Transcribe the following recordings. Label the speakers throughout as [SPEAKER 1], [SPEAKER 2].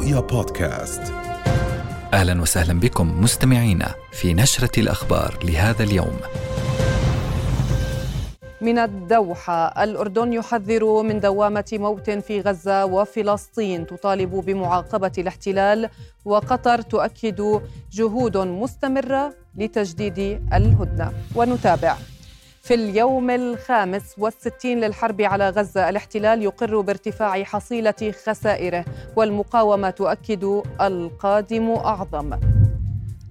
[SPEAKER 1] رؤيا بودكاست.
[SPEAKER 2] أهلا وسهلا بكم مستمعينا في نشرة الأخبار لهذا اليوم.
[SPEAKER 3] من الدوحة الأردن يحذر من دوامة موت في غزة وفلسطين تطالب بمعاقبة الاحتلال وقطر تؤكد جهود مستمرة لتجديد الهدنة. ونتابع. في اليوم الخامس والستين للحرب على غزة الاحتلال يقر بارتفاع حصيلة خسائره والمقاومة تؤكد القادم أعظم.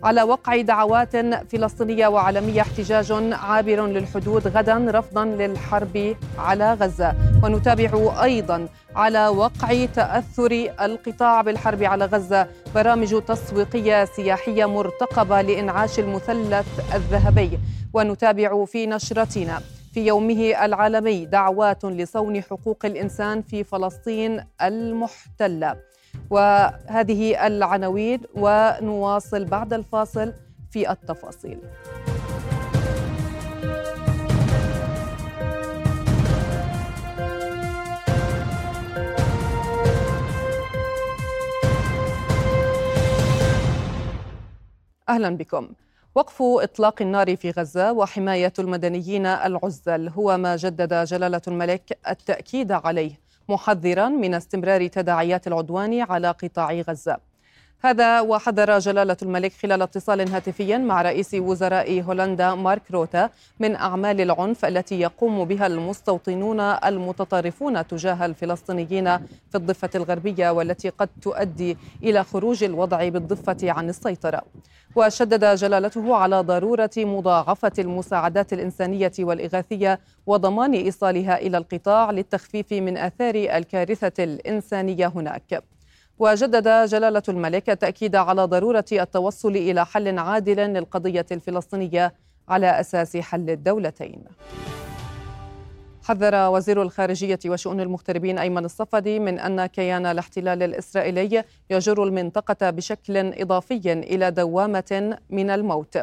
[SPEAKER 3] على وقع دعوات فلسطينية وعالمية احتجاج عابر للحدود غدا رفضا للحرب على غزة. ونتابع أيضا على وقع تأثر القطاع بالحرب على غزة برامج تسويقية سياحية مرتقبة لإنعاش المثلث الذهبي. ونتابع في نشرتنا. في يومه العالمي دعوات لصون حقوق الإنسان في فلسطين المحتلة. وهذه العناوين ونواصل بعد الفاصل في التفاصيل. أهلا بكم. وقف إطلاق النار في غزة وحماية المدنيين العزل هو ما جدد جلالة الملك التأكيد عليه محذرا من استمرار تداعيات العدوان على قطاع غزة. هذا وحذر جلالة الملك خلال اتصال هاتفي مع رئيس وزراء هولندا مارك روتا من أعمال العنف التي يقوم بها المستوطنون المتطرفون تجاه الفلسطينيين في الضفة الغربية والتي قد تؤدي إلى خروج الوضع بالضفة عن السيطرة. وشدد جلالته على ضرورة مضاعفة المساعدات الإنسانية والإغاثية وضمان إيصالها إلى القطاع للتخفيف من آثار الكارثة الإنسانية هناك. وجدد جلالة الملك التأكيد على ضرورة التوصل إلى حل عادل للقضية الفلسطينية على أساس حل الدولتين. حذر وزير الخارجية وشؤون المغتربين أيمن الصفدي من أن كيان الاحتلال الإسرائيلي يجر المنطقة بشكل إضافي إلى دوامة من الموت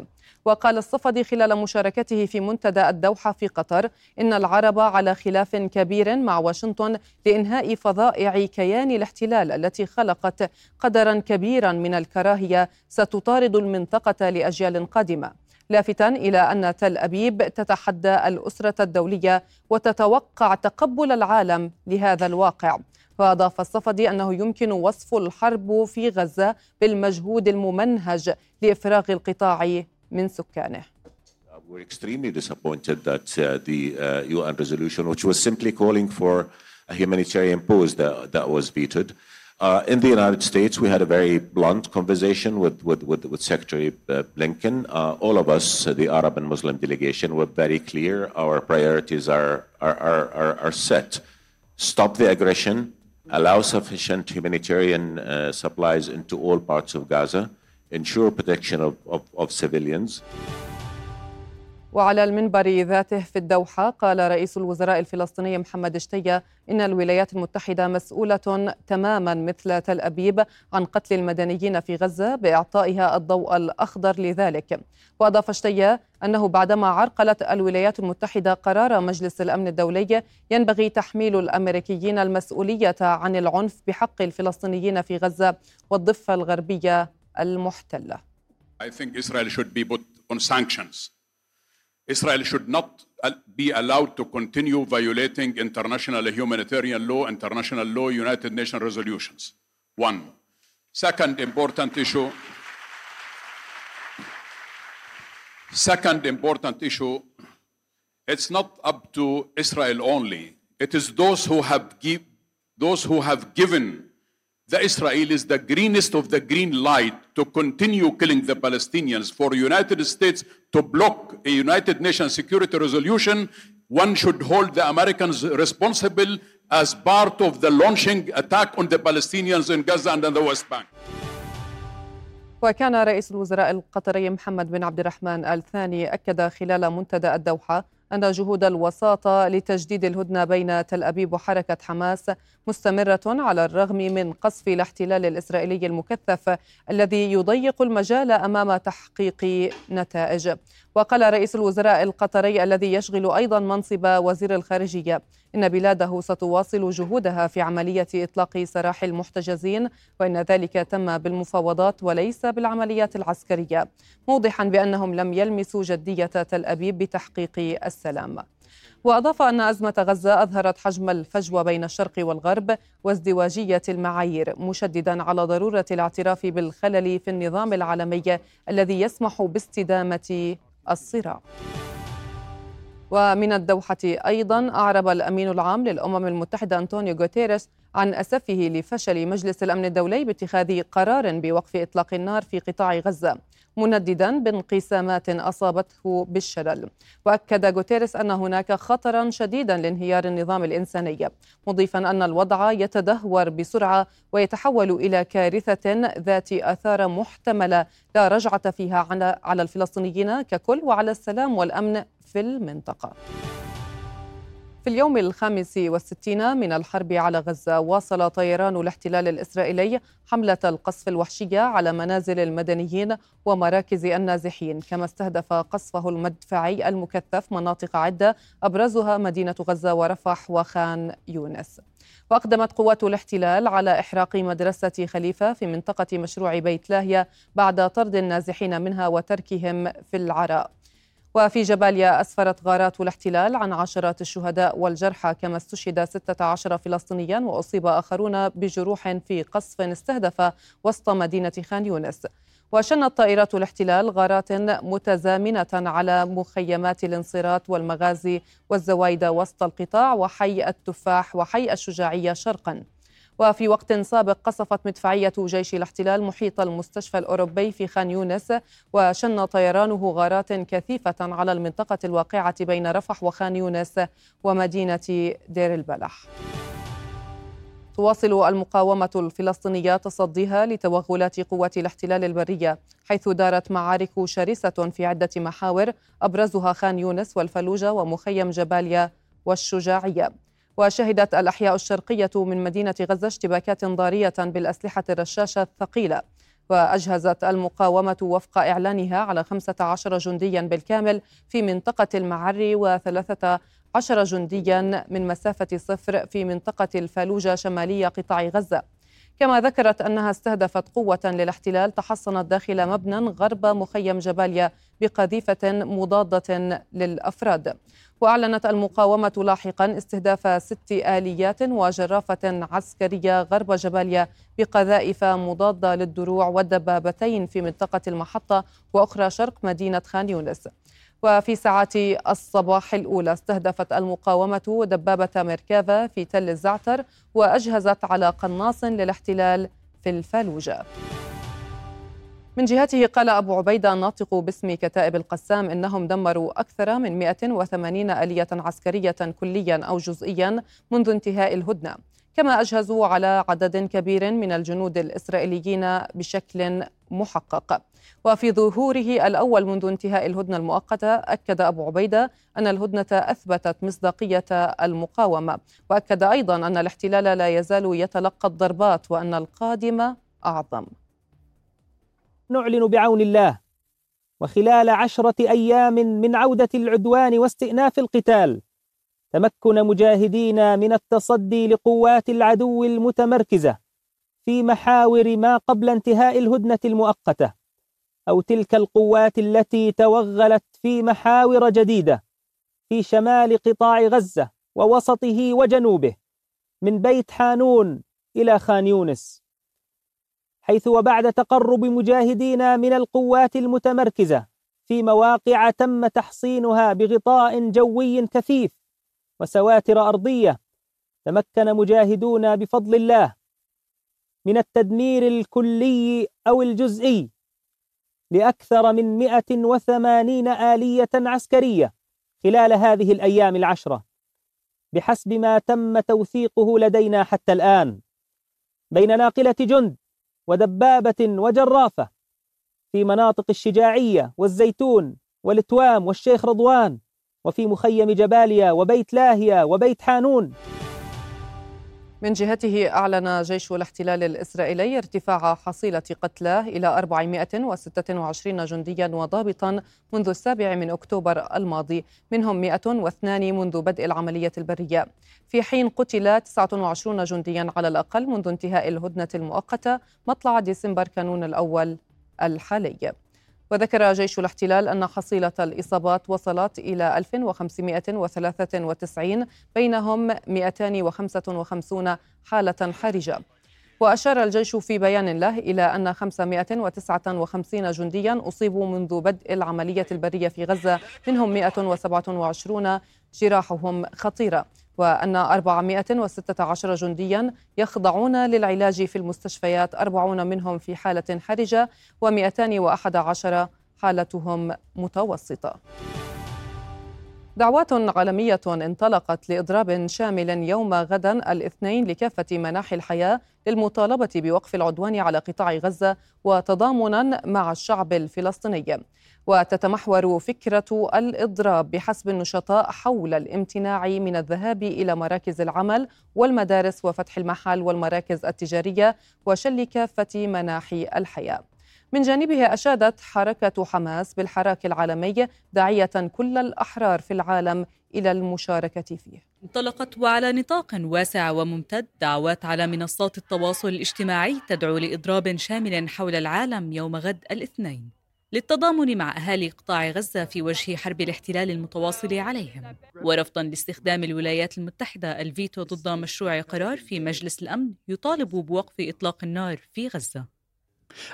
[SPEAKER 3] وقال الصفدي خلال مشاركته في منتدى الدوحة في قطر إن العرب على خلاف كبير مع واشنطن لإنهاء فظائع كيان الاحتلال التي خلقت قدرا كبيرا من الكراهية ستطارد المنطقة لأجيال قادمة. لافتا إلى أن تل أبيب تتحدى الأسرة الدولية وتتوقع تقبل العالم لهذا الواقع. وأضاف الصفدي أنه يمكن وصف الحرب في غزة بالمجهود الممنهج لإفراغ القطاع من سكانه.
[SPEAKER 4] We're extremely disappointed that uh, the uh, UN resolution, which was simply calling for a humanitarian pause, that, that was vetoed. Uh, in the United States, we had a very blunt conversation with, with, with, with Secretary uh, Blinken. Uh, all of us, uh, the Arab and Muslim delegation, were very clear. Our priorities are, are, are, are, are set. Stop the aggression, allow sufficient humanitarian supplies into all parts of Gaza, ensure protection of, of, of civilians.
[SPEAKER 3] وعلى المنبر ذاته في الدوحة قال رئيس الوزراء الفلسطيني محمد شتية إن الولايات المتحدة مسؤولة تماما مثل تل أبيب عن قتل المدنيين في غزة بإعطائها الضوء الأخضر لذلك وأضاف شتية أنه بعدما عرقلت الولايات المتحدة قرار مجلس الأمن الدولي ينبغي تحميل الأمريكيين المسؤولية عن العنف بحق الفلسطينيين في غزة والضفة الغربية المحتلة
[SPEAKER 5] I think Israel should be put on sanctions. Israel should not be allowed to continue violating international humanitarian law, international law, United Nations resolutions. One. Second important issue. Second important issue. It's not up to Israel only. It is those who have give, those who have given the Israelis the greenest of the green light to continue killing the Palestinians. For United States to block a United Nations security resolution, one should hold the Americans responsible as part of the launching attack on the Palestinians in Gaza and in the West Bank.
[SPEAKER 3] وكان رئيس الوزراء القطري محمد بن عبد الرحمن آل ثاني أكد خلال منتدى الدوحة أن جهود الوساطة لتجديد الهدنة بين تل أبيب وحركة حماس مستمرة على الرغم من قصف الاحتلال الإسرائيلي المكثف الذي يضيق المجال أمام تحقيق نتائج. وقال رئيس الوزراء القطري الذي يشغل أيضا منصب وزير الخارجية إن بلاده ستواصل جهودها في عملية إطلاق سراح المحتجزين وإن ذلك تم بالمفاوضات وليس بالعمليات العسكرية موضحا بأنهم لم يلمسوا جدية تل أبيب بتحقيق السلام. وأضاف أن أزمة غزة أظهرت حجم الفجوة بين الشرق والغرب وازدواجية المعايير مشددا على ضرورة الاعتراف بالخلل في النظام العالمي الذي يسمح باستدامة الصراع. ومن الدوحة أيضا أعرب الأمين العام للأمم المتحدة أنطونيو غوتيريس عن أسفه لفشل مجلس الأمن الدولي باتخاذ قرار بوقف إطلاق النار في قطاع غزة. منددا بانقسامات أصابته بالشلل. وأكد غوتيريس أن هناك خطرا شديدا لانهيار النظام الإنساني مضيفا أن الوضع يتدهور بسرعة ويتحول إلى كارثة ذات آثار محتملة لا رجعة فيها على الفلسطينيين ككل وعلى السلام والأمن في المنطقة. في اليوم الخامس والستين من الحرب على غزة واصل طيران الاحتلال الإسرائيلي حملة القصف الوحشية على منازل المدنيين ومراكز النازحين. كما استهدف قصفه المدفعي المكثف مناطق عدة أبرزها مدينة غزة ورفح وخان يونس. وأقدمت قوات الاحتلال على إحراق مدرسة خليفة في منطقة مشروع بيت لاهية بعد طرد النازحين منها وتركهم في العراء. وفي جباليا أسفرت غارات الاحتلال عن عشرات الشهداء والجرحى كما استشهد 16 فلسطينيا وأصيب آخرون بجروح في قصف استهدف وسط مدينة خان يونس. وشنت طائرات الاحتلال غارات متزامنة على مخيمات الانصارات والمغازي والزوايد وسط القطاع وحي التفاح وحي الشجاعية شرقاً. وفي وقت سابق قصفت مدفعية جيش الاحتلال محيط المستشفى الأوروبي في خان يونس وشن طيرانه غارات كثيفة على المنطقة الواقعة بين رفح وخان يونس ومدينة دير البلح. تواصل المقاومة الفلسطينية تصديها لتوغلات قوات الاحتلال البرية حيث دارت معارك شرسة في عدة محاور أبرزها خان يونس والفلوجة ومخيم جباليا والشجاعية. وشهدت الأحياء الشرقية من مدينة غزة اشتباكات ضارية بالأسلحة الرشاشة الثقيلة. وأجهزت المقاومة وفق إعلانها على 15 جنديا بالكامل في منطقة المعري وثلاثة عشر جنديا من مسافة صفر في منطقة الفالوجة شمالية قطاع غزة. كما ذكرت أنها استهدفت قوة للاحتلال تحصنت داخل مبنى غرب مخيم جباليا بقذيفة مضادة للأفراد. وأعلنت المقاومة لاحقا استهداف ست آليات وجرافة عسكرية غرب جباليا بقذائف مضادة للدروع والدبابتين في منطقة المحطة وأخرى شرق مدينة خان يونس. وفي ساعات الصباح الأولى استهدفت المقاومة دبابة ميركافا في تل الزعتر وأجهزت على قناص للاحتلال في الفالوجة. من جهته قال أبو عبيدة الناطق باسم كتائب القسام إنهم دمروا أكثر من 180 آلية عسكرية كليا أو جزئيا منذ انتهاء الهدنة. كما أجهزوا على عدد كبير من الجنود الإسرائيليين بشكل محقق. وفي ظهوره الأول منذ انتهاء الهدنة المؤقتة أكد أبو عبيدة أن الهدنة أثبتت مصداقية المقاومة. وأكد أيضا أن الاحتلال لا يزال يتلقى الضربات وأن القادم أعظم.
[SPEAKER 1] نعلن بعون الله وخلال عشرة أيام من عودة العدوان واستئناف القتال تمكن مجاهدينا من التصدي لقوات العدو المتمركزة في محاور ما قبل انتهاء الهدنة المؤقتة أو تلك القوات التي توغلت في محاور جديدة في شمال قطاع غزة ووسطه وجنوبه من بيت حانون إلى خان يونس. حيث وبعد تقرب مجاهدينا من القوات المتمركزة في مواقع تم تحصينها بغطاء جوي كثيف وسواتر أرضية تمكن مجاهدونا بفضل الله من التدمير الكلي أو الجزئي لأكثر من 180 آلية عسكرية خلال هذه الأيام العشرة بحسب ما تم توثيقه لدينا حتى الآن بين ناقلة جند ودبابة وجرافة في مناطق الشجاعية والزيتون والتوام والشيخ رضوان. وفي مخيم جباليا وبيت لاهيا وبيت حانون.
[SPEAKER 3] من جهته أعلن جيش الاحتلال الإسرائيلي ارتفاع حصيلة قتلاه إلى 426 جنديا وضابطا منذ السابع من أكتوبر الماضي. منهم 102 منذ بدء العملية البرية. في حين قتل 29 جنديا على الأقل منذ انتهاء الهدنة المؤقتة مطلع ديسمبر كانون الأول الحالي. وذكر جيش الاحتلال أن حصيلة الإصابات وصلت إلى 1593 بينهم 255 حالة حرجة. وأشار الجيش في بيان له إلى أن 559 جنديا أصيبوا منذ بدء العملية البرية في غزة منهم 127 جراحهم خطيرة. وأن 416 جنديا يخضعون للعلاج في المستشفيات 40 منهم في حالة حرجة و211 حالتهم متوسطة. دعوات عالمية انطلقت لإضراب شامل يوم غدا الاثنين لكافة مناحي الحياة للمطالبة بوقف العدوان على قطاع غزة وتضامنا مع الشعب الفلسطيني. وتتمحور فكرة الإضراب بحسب النشطاء حول الامتناع من الذهاب إلى مراكز العمل والمدارس وفتح المحال والمراكز التجارية وشل كافة مناحي الحياة. من جانبها أشادت حركة حماس بالحراك العالمي داعية كل الأحرار في العالم إلى المشاركة فيه.
[SPEAKER 6] انطلقت وعلى نطاق واسع وممتد دعوات على منصات التواصل الاجتماعي تدعو لإضراب شامل حول العالم يوم غد الاثنين. للتضامن مع أهالي قطاع غزة في وجه حرب الاحتلال المتواصل عليهم. ورفضا لاستخدام الولايات المتحدة الفيتو ضد مشروع قرار في مجلس الأمن يطالب بوقف إطلاق النار في غزة.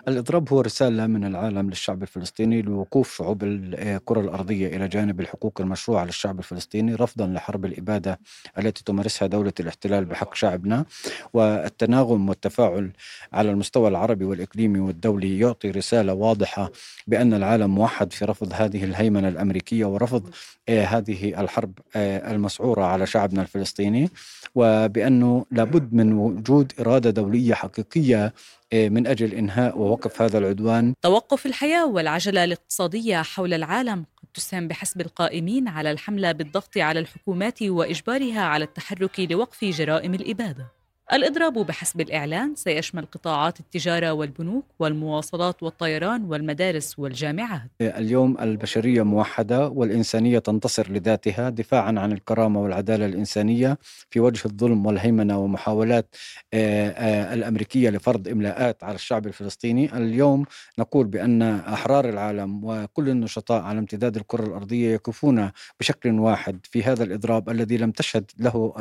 [SPEAKER 7] الإضراب هو رسالة من العالم للشعب الفلسطيني لوقوف شعوب الكرة الأرضية إلى جانب الحقوق المشروعة للشعب الفلسطيني رفضا لحرب الإبادة التي تمارسها دولة الاحتلال بحق شعبنا. والتناغم والتفاعل على المستوى العربي والإقليمي والدولي يعطي رسالة واضحة بأن العالم موحد في رفض هذه الهيمنة الأمريكية ورفض آه، هذه الحرب آه، المسعورة على شعبنا الفلسطيني. وبأنه لابد من وجود إرادة دولية حقيقية من أجل إنهاء ووقف هذا العدوان.
[SPEAKER 6] توقف الحياة والعجلة الاقتصادية حول العالم قد تسهم بحسب القائمين على الحملة بالضغط على الحكومات وإجبارها على التحرك لوقف جرائم الإبادة. الإضراب بحسب الإعلان سيشمل قطاعات التجارة والبنوك والمواصلات والطيران والمدارس والجامعات.
[SPEAKER 7] اليوم البشرية موحدة والإنسانية تنتصر لذاتها دفاعا عن الكرامة والعدالة الإنسانية في وجه الظلم والهيمنة ومحاولات آه، آه، الأمريكية لفرض إملاءات على الشعب الفلسطيني. اليوم نقول بأن أحرار العالم وكل النشطاء على امتداد الكرة الأرضية يقفون بشكل واحد في هذا الإضراب الذي لم تشهد له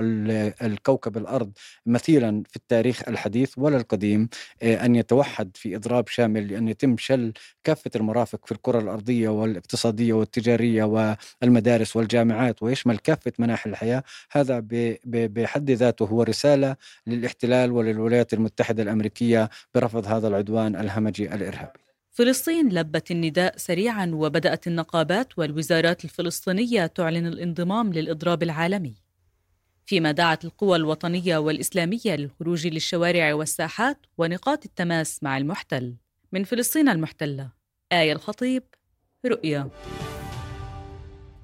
[SPEAKER 7] الكوكب الأرض مثيل كثيرا في التاريخ الحديث ولا القديم آه، أن يتوحد في إضراب شامل لأن يتم شل كافة المرافق في الكرة الأرضية والاقتصادية والتجارية والمدارس والجامعات ويشمل كافة مناحي الحياة. هذا بحد ذاته هو رسالة للاحتلال وللولايات المتحدة الأمريكية برفض هذا العدوان الهمجي الإرهابي.
[SPEAKER 6] فلسطين لبت النداء سريعا وبدأت النقابات والوزارات الفلسطينية تعلن الانضمام للإضراب العالمي. فيما دعت القوى الوطنية والإسلامية للخروج للشوارع والساحات ونقاط التماس مع المحتل. من فلسطين المحتلة آية الخطيب رؤيا.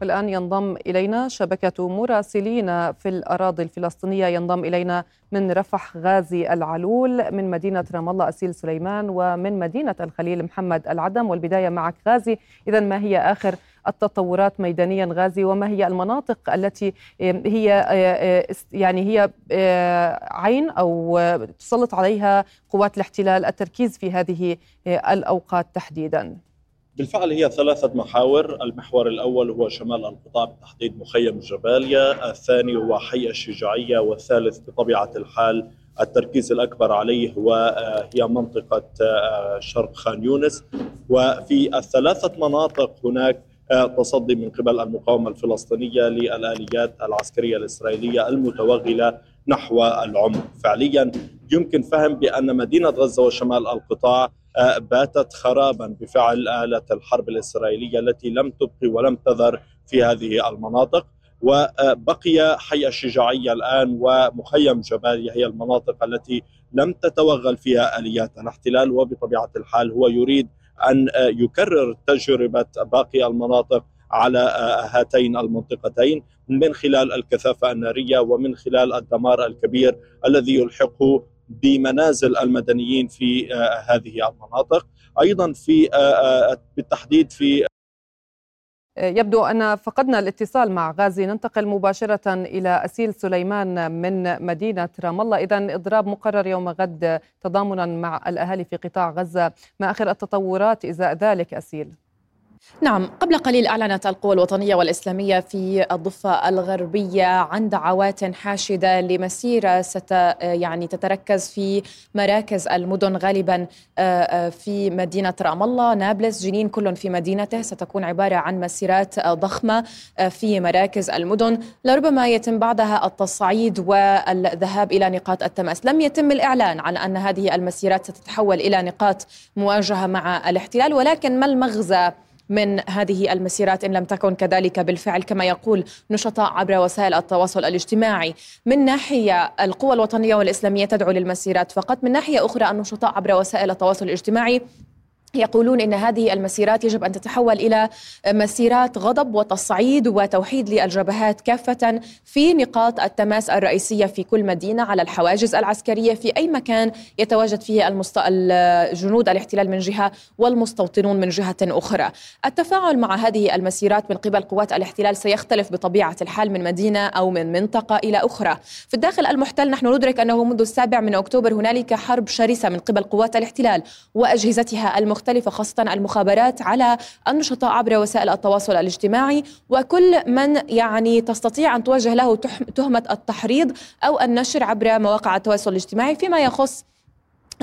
[SPEAKER 3] والآن ينضم إلينا شبكة مراسلين في الأراضي الفلسطينية. ينضم إلينا من رفح غازي العلول من مدينة رام الله أسيل سليمان ومن مدينة الخليل محمد العدم. والبداية معك غازي. إذا ما هي آخر التطورات ميدانيا غازي وما هي المناطق التي هي يعني هي عين أو تسلط عليها قوات الاحتلال التركيز في هذه الأوقات تحديدا.
[SPEAKER 8] بالفعل هي ثلاثة محاور. المحور الأول هو شمال القطاع بالتحديد مخيم جباليا الثاني هو حي الشجاعية والثالث بطبيعة الحال التركيز الأكبر عليه هو هي منطقة شرق خان يونس. وفي الثلاثة مناطق هناك تصدي من قبل المقاومة الفلسطينية للآليات العسكرية الإسرائيلية المتوغلة نحو العمق فعليا يمكن فهم بأن مدينة غزة وشمال القطاع آه، باتت خرابا بفعل آلة الحرب الإسرائيلية التي لم تبقي ولم تذر في هذه المناطق. وبقي حي الشجاعية الآن ومخيم جباليا هي المناطق التي لم تتوغل فيها آليات الاحتلال وبطبيعة الحال هو يريد أن يكرر تجربة باقي المناطق على هاتين المنطقتين من خلال الكثافة النارية ومن خلال الدمار الكبير الذي يلحقه بمنازل المدنيين في هذه المناطق. أيضا في بالتحديد في
[SPEAKER 3] يبدو أن فقدنا الاتصال مع غازي. ننتقل مباشرة إلى أسيل سليمان من مدينة رام الله. إذا إضراب مقرر يوم غد تضامنا مع الأهالي في قطاع غزة. ما آخر التطورات إزاء ذلك أسيل؟
[SPEAKER 9] نعم قبل قليل أعلنت القوى الوطنية والإسلامية في الضفة الغربية عن دعوات حاشدة لمسيرة ست يعني تتركز في مراكز المدن غالبا آه، آه، في مدينة رام الله نابلس جنين كل في مدينته. ستكون عبارة عن مسيرات ضخمة آه، في مراكز المدن. لربما يتم بعدها التصعيد والذهاب إلى نقاط التماس. لم يتم الإعلان عن أن هذه المسيرات ستتحول إلى نقاط مواجهة مع الاحتلال ولكن ما المغزى من هذه المسيرات إن لم تكن كذلك بالفعل كما يقول نشطاء عبر وسائل التواصل الاجتماعي. من ناحية القوى الوطنية والإسلامية تدعو للمسيرات فقط من ناحية أخرى النشطاء عبر وسائل التواصل الاجتماعي يقولون إن هذه المسيرات يجب أن تتحول إلى مسيرات غضب وتصعيد وتوحيد للجبهات كافة في نقاط التماس الرئيسية في كل مدينة على الحواجز العسكرية في أي مكان يتواجد فيه المست... الجنود الاحتلال من جهة والمستوطنون من جهة أخرى. التفاعل مع هذه المسيرات من قبل قوات الاحتلال سيختلف بطبيعة الحال من مدينة أو من منطقة إلى أخرى. في الداخل المحتل نحن ندرك أنه منذ السابع من أكتوبر هنالك حرب شرسة من قبل قوات الاحتلال وأجهزتها المختلفة مختلفة خاصة المخابرات على النشطاء عبر وسائل التواصل الاجتماعي. وكل من يعني تستطيع أن توجه له تهمة التحريض أو النشر عبر مواقع التواصل الاجتماعي فيما يخص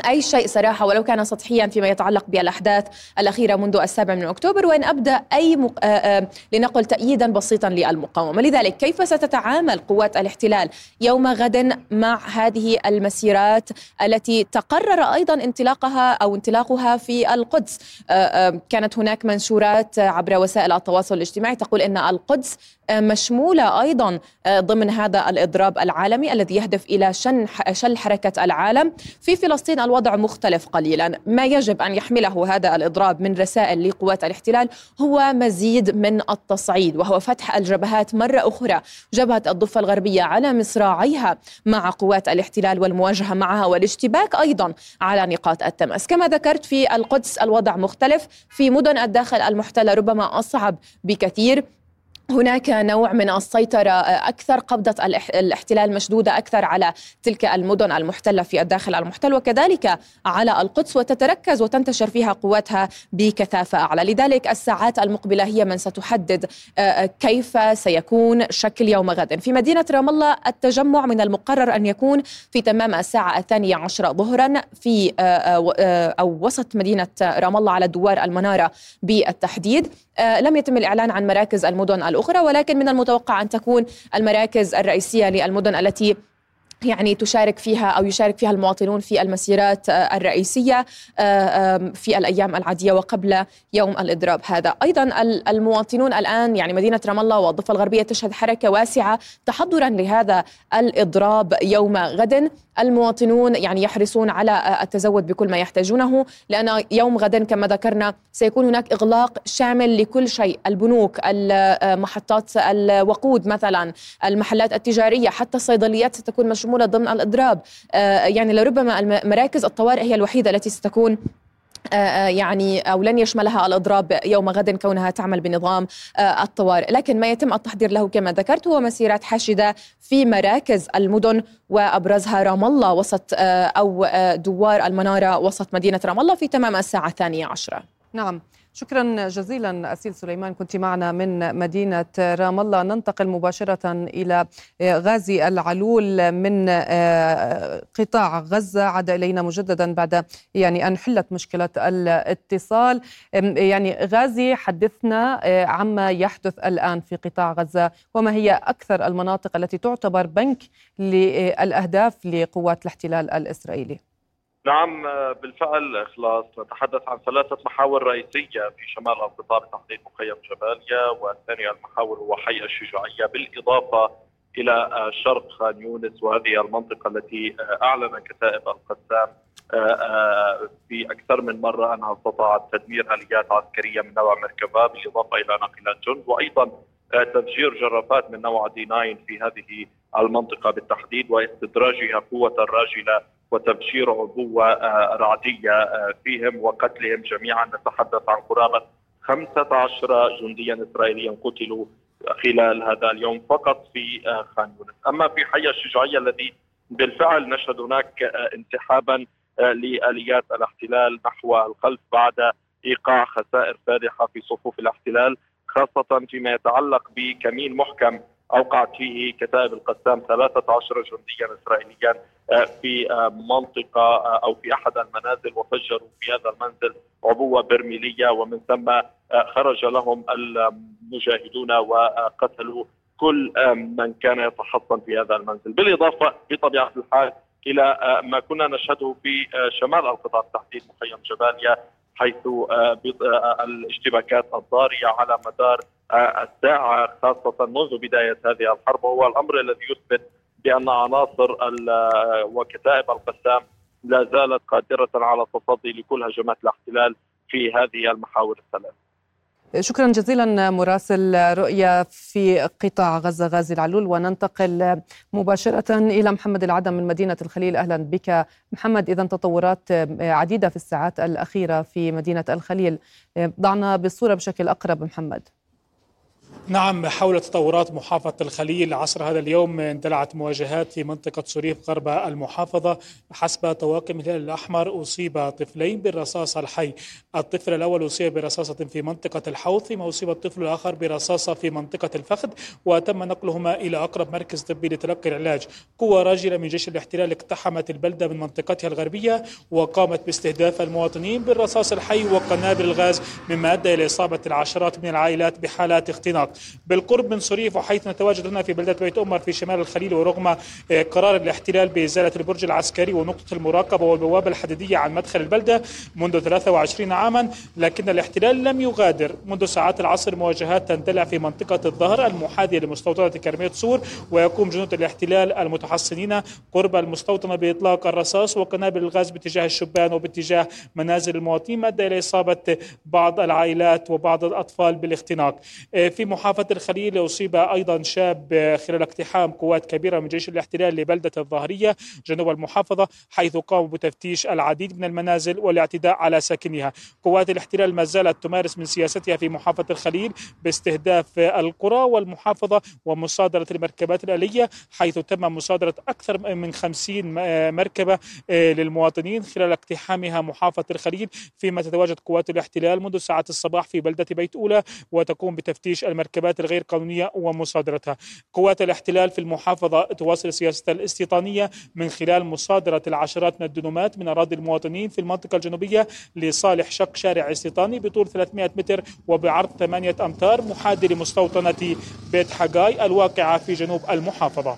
[SPEAKER 9] أي شيء صراحة ولو كان سطحيا فيما يتعلق بالأحداث الأخيرة منذ السابع من أكتوبر وإن أبدأ أي مق... آآ آآ لنقل تأييدا بسيطا للمقاومة. لذلك كيف ستتعامل قوات الاحتلال يوم غد مع هذه المسيرات التي تقرر أيضا انطلاقها أو انطلاقها في القدس؟ آآ كانت هناك منشورات عبر وسائل التواصل الاجتماعي تقول أن القدس مشمولة أيضا ضمن هذا الإضراب العالمي الذي يهدف إلى شن شل حركة العالم. في فلسطين الوضع مختلف قليلا. ما يجب أن يحمله هذا الإضراب من رسائل لقوات الاحتلال هو مزيد من التصعيد وهو فتح الجبهات مرة أخرى. جبهة الضفة الغربية على مصراعيها مع قوات الاحتلال والمواجهة معها والاشتباك أيضا على نقاط التماس. كما ذكرت في القدس الوضع مختلف. في مدن الداخل المحتلة ربما أصعب بكثير. هناك نوع من السيطرة أكثر قبضة الاحتلال مشدودة أكثر على تلك المدن المحتلة في الداخل المحتل وكذلك على القدس وتتركز وتنتشر فيها قواتها بكثافة أعلى. لذلك الساعات المقبلة هي من ستحدد كيف سيكون شكل يوم غد. في مدينة رام الله التجمع من المقرر أن يكون في تمام الساعة الثانية عشرة ظهرا في أو وسط مدينة رام الله على دوار المنارة بالتحديد. لم يتم الإعلان عن مراكز المدن الأخرى ولكن من المتوقع أن تكون المراكز الرئيسية للمدن التي يعني تشارك فيها أو يشارك فيها المواطنون في المسيرات الرئيسية في الأيام العادية وقبل يوم الإضراب هذا، أيضا المواطنون الآن يعني مدينة رام الله والضفة الغربية تشهد حركة واسعة تحضرا لهذا الإضراب يوم غد، المواطنون يعني يحرصون على التزود بكل ما يحتاجونه لأن يوم غد كما ذكرنا سيكون هناك إغلاق شامل لكل شيء، البنوك، محطات الوقود مثلا، المحلات التجارية، حتى الصيدليات ستكون مشمولة مشمولة ضمن الإضراب يعني لربما مراكز الطوارئ هي الوحيدة التي ستكون يعني أو لن يشملها الإضراب يوم غد كونها تعمل بنظام الطوارئ، لكن ما يتم التحضير له كما ذكرت هو مسيرات حاشدة في مراكز المدن وأبرزها رام الله وسط أو دوار المنارة وسط مدينة رام الله في تمام الساعة الثانية عشرة.
[SPEAKER 3] نعم. شكرا جزيلا أسيل سليمان كنت معنا من مدينة رام الله. ننتقل مباشرة إلى غازي العلول من قطاع غزة. عاد إلينا مجددا بعد يعني أن حلت مشكلة الاتصال. يعني غازي حدثنا عما يحدث الآن في قطاع غزة. وما هي أكثر المناطق التي تعتبر بنك للأهداف لقوات الاحتلال الإسرائيلي؟
[SPEAKER 8] نعم بالفعل إخلاص. نتحدث عن ثلاثة محاور رئيسية. في شمال القطاع بتحديد مخيم جباليا والثانيه المحاور هو حي الشجاعية بالإضافة إلى شرق خان يونس. وهذه المنطقة التي أعلن كتائب القسام في أكثر من مرة أنها استطاعت تدمير آليات عسكرية من نوع مركبة بالإضافة إلى ناقلات جند. وأيضا تفجير جرافات من نوع دي 9 في هذه المنطقة بالتحديد واستدراجها قوة راجلة وتبشير عبوة رعدية فيهم وقتلهم جميعا. نتحدث عن قرابة 15 جنديا اسرائيليا قتلوا خلال هذا اليوم فقط في خان يونس، أما في حي الشجاعية الذي بالفعل نشهد هناك انسحابا لآليات الاحتلال نحو الخلف بعد إيقاع خسائر فادحة في صفوف الاحتلال خاصة فيما يتعلق بكمين محكم اوقعت فيه كتائب القسام 13 جنديا اسرائيليا في منطقة أو في أحد المنازل وفجروا في هذا المنزل عبوة برميلية ومن ثم خرج لهم المجاهدون وقتلوا كل من كان يتحصن في هذا المنزل. بالإضافة بطبيعة الحال إلى ما كنا نشهده في شمال القطاع بالتحديد مخيم جباليا حيث الاشتباكات الضارية على مدار الساعة خاصة منذ بداية هذه الحرب وهو الأمر الذي يثبت بأن عناصر وكتائب القسام لا زالت قادرة على التصدي لكل هجمات الاحتلال في هذه المحاور الثلاث.
[SPEAKER 3] شكرا جزيلا مراسل رؤيا في قطاع غزة غازي العلول. وننتقل مباشرة إلى محمد العدم من مدينة الخليل. أهلا بك. محمد إذا تطورات عديدة في الساعات الأخيرة في مدينة الخليل. ضعنا بالصورة بشكل أقرب محمد.
[SPEAKER 10] نعم حول تطورات محافظة الخليل عصر هذا اليوم اندلعت مواجهات في منطقة سوريف غرب المحافظة حسب طواقم الهلال الأحمر. أصيب طفلين بالرصاص الحي. الطفل الأول أصيب برصاصة في منطقة الحوض فيما أصيب الطفل الآخر برصاصة في منطقة الفخذ وتم نقلهما إلى أقرب مركز طبي لتلقي العلاج. قوة راجلة من جيش الاحتلال اقتحمت البلدة من منطقتها الغربية وقامت باستهداف المواطنين بالرصاص الحي وقنابل الغاز مما أدى إلى إصابة العشرات من العائلات بحالات اختناق. بالقرب من صريف وحيث نتواجد هنا في بلدة بيت أمر في شمال الخليل ورغم قرار الاحتلال بإزالة البرج العسكري ونقطة المراقبة والبوابة الحديدية عن مدخل البلدة منذ 23 عاما لكن الاحتلال لم يغادر. منذ ساعات العصر مواجهات تندلع في منطقة الظهر المحاذية لمستوطنة كرمية سور ويقوم جنود الاحتلال المتحصنين قرب المستوطنة بإطلاق الرصاص وقنابل الغاز باتجاه الشبان وباتجاه منازل المواطنين ما أدى إلى إصابة بعض العائلات وبعض الأطفال بالاختناق. في محافظة الخليل أصيب أيضا شاب خلال اقتحام قوات كبيرة من جيش الاحتلال لبلدة الظاهرية جنوب المحافظة حيث قاموا بتفتيش العديد من المنازل والاعتداء على ساكنيها قوات الاحتلال ما زالت تمارس من سياستها في محافظة الخليل باستهداف القرى والمحافظة ومصادرة المركبات الآلية حيث تم مصادرة أكثر من 50 مركبة للمواطنين خلال اقتحامها محافظة الخليل فيما تتواجد قوات الاحتلال منذ ساعات الصباح في بلدة بيت أولى وتقوم بتفتيش المركبات الغير قانونية ومصادرتها. قوات الاحتلال في المحافظة تواصل سياستها الاستيطانية من خلال مصادرة العشرات من الدنومات من أراضي المواطنين في المنطقة الجنوبية لصالح شق شارع استيطاني بطول 300 متر وبعرض 8 أمتار محاذي لمستوطنة بيت حقاي الواقعة في جنوب المحافظة.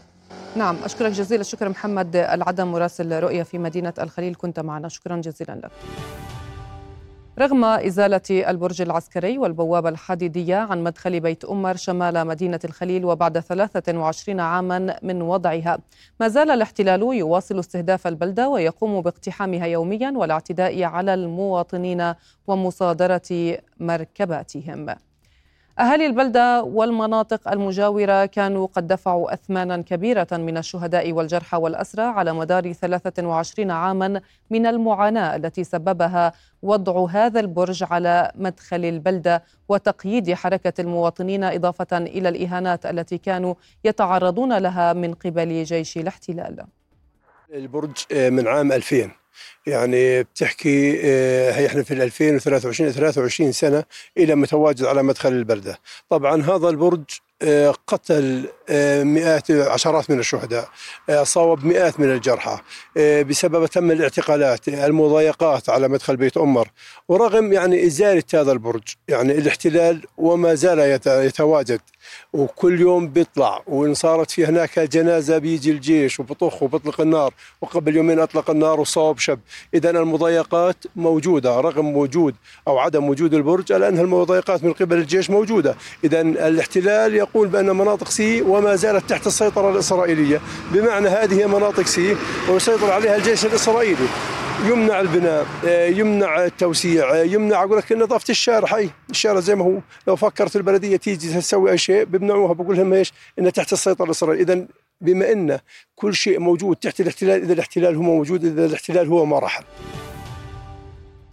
[SPEAKER 3] نعم أشكرك جزيل الشكر محمد العدم مراسل رؤية في مدينة الخليل كنت معنا. شكرا جزيلا لك. رغم إزالة البرج العسكري والبوابة الحديدية عن مدخل بيت أمر شمال مدينة الخليل وبعد 23 عاما من وضعها ما زال الاحتلال يواصل استهداف البلدة ويقوم باقتحامها يوميا والاعتداء على المواطنين ومصادرة مركباتهم. أهالي البلدة والمناطق المجاورة كانوا قد دفعوا أثمانا كبيرة من الشهداء والجرحى والأسرى على مدار 23 عاما من المعاناة التي سببها وضع هذا البرج على مدخل البلدة وتقييد حركة المواطنين إضافة إلى الإهانات التي كانوا يتعرضون لها من قبل جيش الاحتلال.
[SPEAKER 11] البرج من عام 2000 يعني بتحكي هي إحنا في 2023 23 سنة إلى متواجد على مدخل البلده طبعا هذا البرج قتل مئات عشرات من الشهداء صوب مئات من الجرحى بسبب تم الاعتقالات المضايقات على مدخل بيت أمر. ورغم يعني إزالة هذا البرج يعني الاحتلال وما زال يتواجد. وكل يوم بيطلع وإن صارت في هناك جنازة بيجي الجيش وبطخ وبطلق النار وقبل يومين أطلق النار وصوب شب. إذا المضايقات موجودة رغم وجود أو عدم وجود البرج على أنها المضايقات من قبل الجيش موجودة. إذا الاحتلال يقول بأن مناطق سي وما زالت تحت السيطرة الإسرائيلية. بمعنى هذه هي مناطق سي ويسيطر عليها الجيش الإسرائيلي. يمنع البناء يمنع التوسيع يمنع أقول لك نظافة الشارع حي الشارع زي ما هو. لو فكرت البلدية تيجي تسوي أي شيء بيمنعوها بقول لهم إيش؟ إنها تحت السيطرة الإسرائيلية. اذا بما إن كل شيء موجود تحت الاحتلال إذا الاحتلال هو موجود إذا الاحتلال هو ما رحل.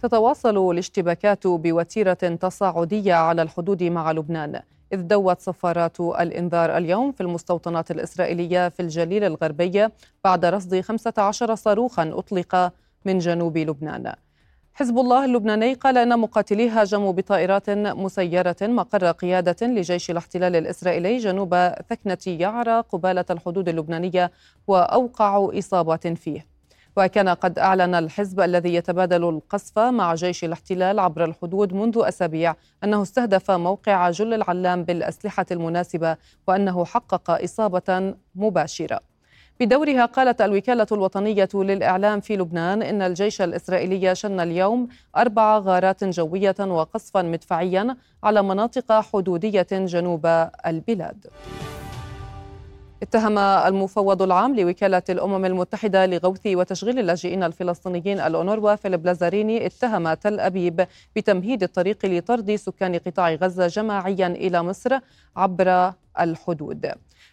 [SPEAKER 3] تتواصل الاشتباكات بوتيرة تصاعدية على الحدود مع لبنان. إذ دوت صفارات الإنذار اليوم في المستوطنات الإسرائيلية في الجليل الغربي بعد رصد 15 صاروخا أطلق من جنوب لبنان. حزب الله اللبناني قال إن مقاتليه هاجموا بطائرات مسيرة مقر قيادة لجيش الاحتلال الإسرائيلي جنوب ثكنة يعرى قبالة الحدود اللبنانية واوقعوا إصابات فيه. وكان قد أعلن الحزب الذي يتبادل القصف مع جيش الاحتلال عبر الحدود منذ أسابيع أنه استهدف موقع جل العلام بالأسلحة المناسبة وأنه حقق إصابة مباشرة بدورها قالت الوكالة الوطنية للإعلام في لبنان إن الجيش الإسرائيلي شن اليوم أربع غارات جوية وقصفا مدفعيا على مناطق حدودية جنوب البلاد. اتهم المفوض العام لوكالة الأمم المتحدة لغوث وتشغيل اللاجئين الفلسطينيين الأونروا فيليب لازاريني اتهم تل أبيب بتمهيد الطريق لطرد سكان قطاع غزة جماعيا إلى مصر عبر الحدود.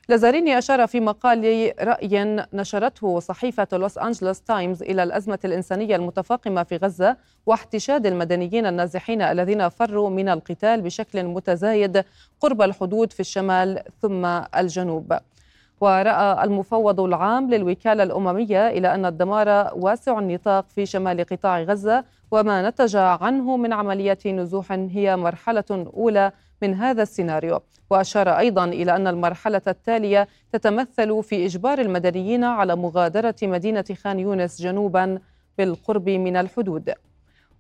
[SPEAKER 3] لازاريني أشار في مقال رأي نشرته صحيفة لوس أنجلوس تايمز إلى الأزمة الإنسانية المتفاقمة في غزة واحتشاد المدنيين النازحين الذين فروا من القتال بشكل متزايد قرب الحدود في الشمال ثم الجنوب. ورأى المفوض العام للوكالة الأممية إلى أن الدمار واسع النطاق في شمال قطاع غزة وما نتج عنه من عمليات نزوح هي مرحلة أولى من هذا السيناريو. وأشار أيضا إلى أن المرحلة التالية تتمثل في إجبار المدنيين على مغادرة مدينة خان يونس جنوبا بالقرب من الحدود.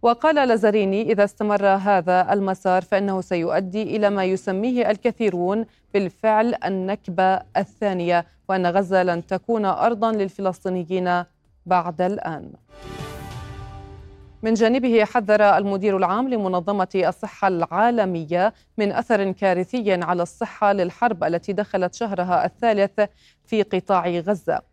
[SPEAKER 3] وقال لازاريني إذا استمر هذا المسار فإنه سيؤدي إلى ما يسميه الكثيرون بالفعل النكبة الثانية وأن غزة لن تكون أرضا للفلسطينيين بعد الآن. من جانبه حذر المدير العام لمنظمة الصحة العالمية من أثر كارثي على الصحة للحرب التي دخلت شهرها الثالث في قطاع غزة.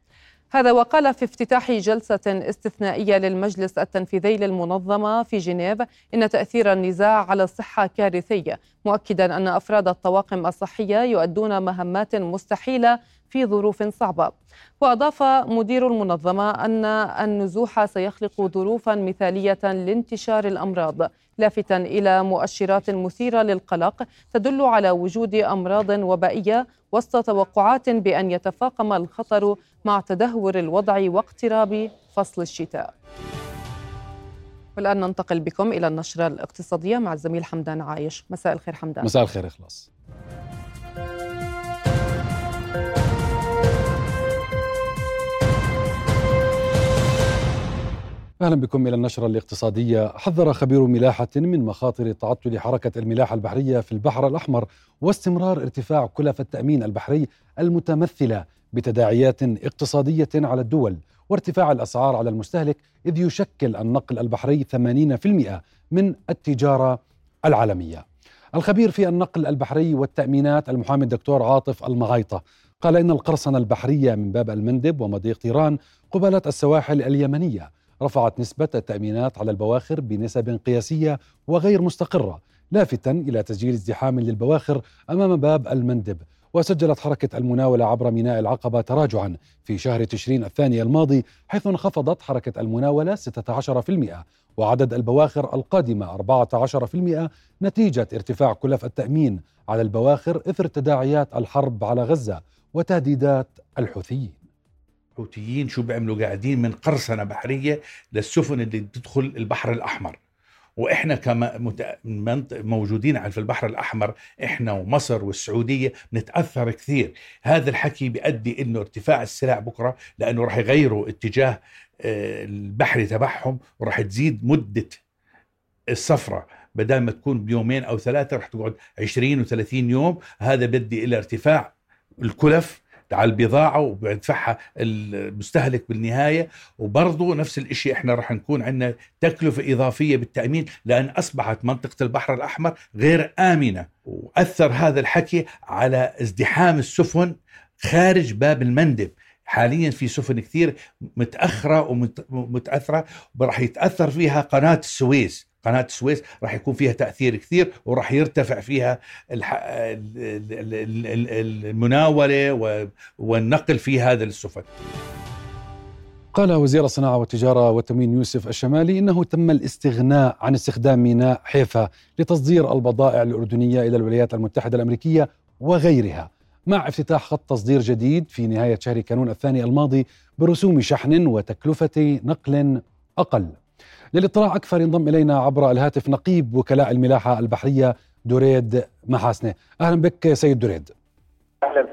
[SPEAKER 3] هذا وقال في افتتاح جلسة استثنائية للمجلس التنفيذي للمنظمة في جنيف إن تأثير النزاع على الصحة كارثي مؤكدا أن أفراد الطواقم الصحية يؤدون مهمات مستحيلة في ظروف صعبة. وأضاف مدير المنظمة أن النزوح سيخلق ظروفا مثالية لانتشار الأمراض لافتا إلى مؤشرات مثيرة للقلق تدل على وجود أمراض وبائية وسط توقعات بأن يتفاقم الخطر مع تدهور الوضع واقتراب فصل الشتاء. والآن ننتقل بكم إلى النشرة الاقتصادية مع الزميل حمدان عايش. مساء الخير حمدان.
[SPEAKER 12] مساء الخير إخلاص. أهلا بكم إلى النشرة الاقتصادية حذر خبير ملاحة من مخاطر تعطل حركة الملاحة البحرية في البحر الأحمر واستمرار ارتفاع كلف التأمين البحري المتمثلة بتداعيات اقتصادية على الدول وارتفاع الأسعار على المستهلك إذ يشكل النقل البحري 80% من التجارة العالمية. الخبير في النقل البحري والتأمينات المحامي الدكتور عاطف المغايطة قال إن القرصنة البحرية من باب المندب ومضيق طيران قبالة السواحل اليمنية رفعت نسبة التأمينات على البواخر بنسب قياسية وغير مستقرة لافتا إلى تسجيل ازدحام للبواخر أمام باب المندب. وسجلت حركة المناولة عبر ميناء العقبة تراجعا في شهر تشرين الثاني الماضي حيث انخفضت حركة المناولة 16% وعدد البواخر القادمة 14% نتيجة ارتفاع كلف التأمين على البواخر إثر تداعيات الحرب على غزة وتهديدات الحوثيين.
[SPEAKER 13] الحوثيين شو بيعملوا؟ قاعدين من قرصنة بحرية للسفن اللي بتدخل البحر الأحمر. وإحنا كما موجودين في البحر الأحمر إحنا ومصر والسعودية نتأثر كثير. هذا الحكي بيؤدي إنه ارتفاع السلع بكرة لأنه راح يغيروا اتجاه آه، البحري تبعهم وراح تزيد مدة السفره بدل ما تكون بيومين أو ثلاثة راح تقعد 20 و30 يوم. هذا بدي إلى ارتفاع الكلف على البضاعة وبيدفعها المستهلك بالنهاية. وبرضه نفس الشيء إحنا رح نكون عندنا تكلفة إضافية بالتأمين لأن أصبحت منطقة البحر الأحمر غير آمنة. وأثر هذا الحكي على ازدحام السفن خارج باب المندب. حاليا في سفن كثير متأخرة ومتاثره وراح يتأثر فيها قناة السويس. قناة السويس راح يكون فيها تأثير كثير وراح يرتفع فيها المناولة والنقل في هذا السفن.
[SPEAKER 12] قال وزير الصناعة والتجارة والتموين يوسف الشمالي إنه تم الاستغناء عن استخدام ميناء حيفا لتصدير البضائع الأردنية إلى الولايات المتحدة الأمريكية وغيرها مع افتتاح خط تصدير جديد في نهاية شهر كانون الثاني الماضي برسوم شحن وتكلفة نقل أقل. للاطلاع أكثر ينضم إلينا عبر الهاتف نقيب وكلاء الملاحة البحرية دريد محاسنة. أهلا بك سيد دريد.
[SPEAKER 14] أهلا.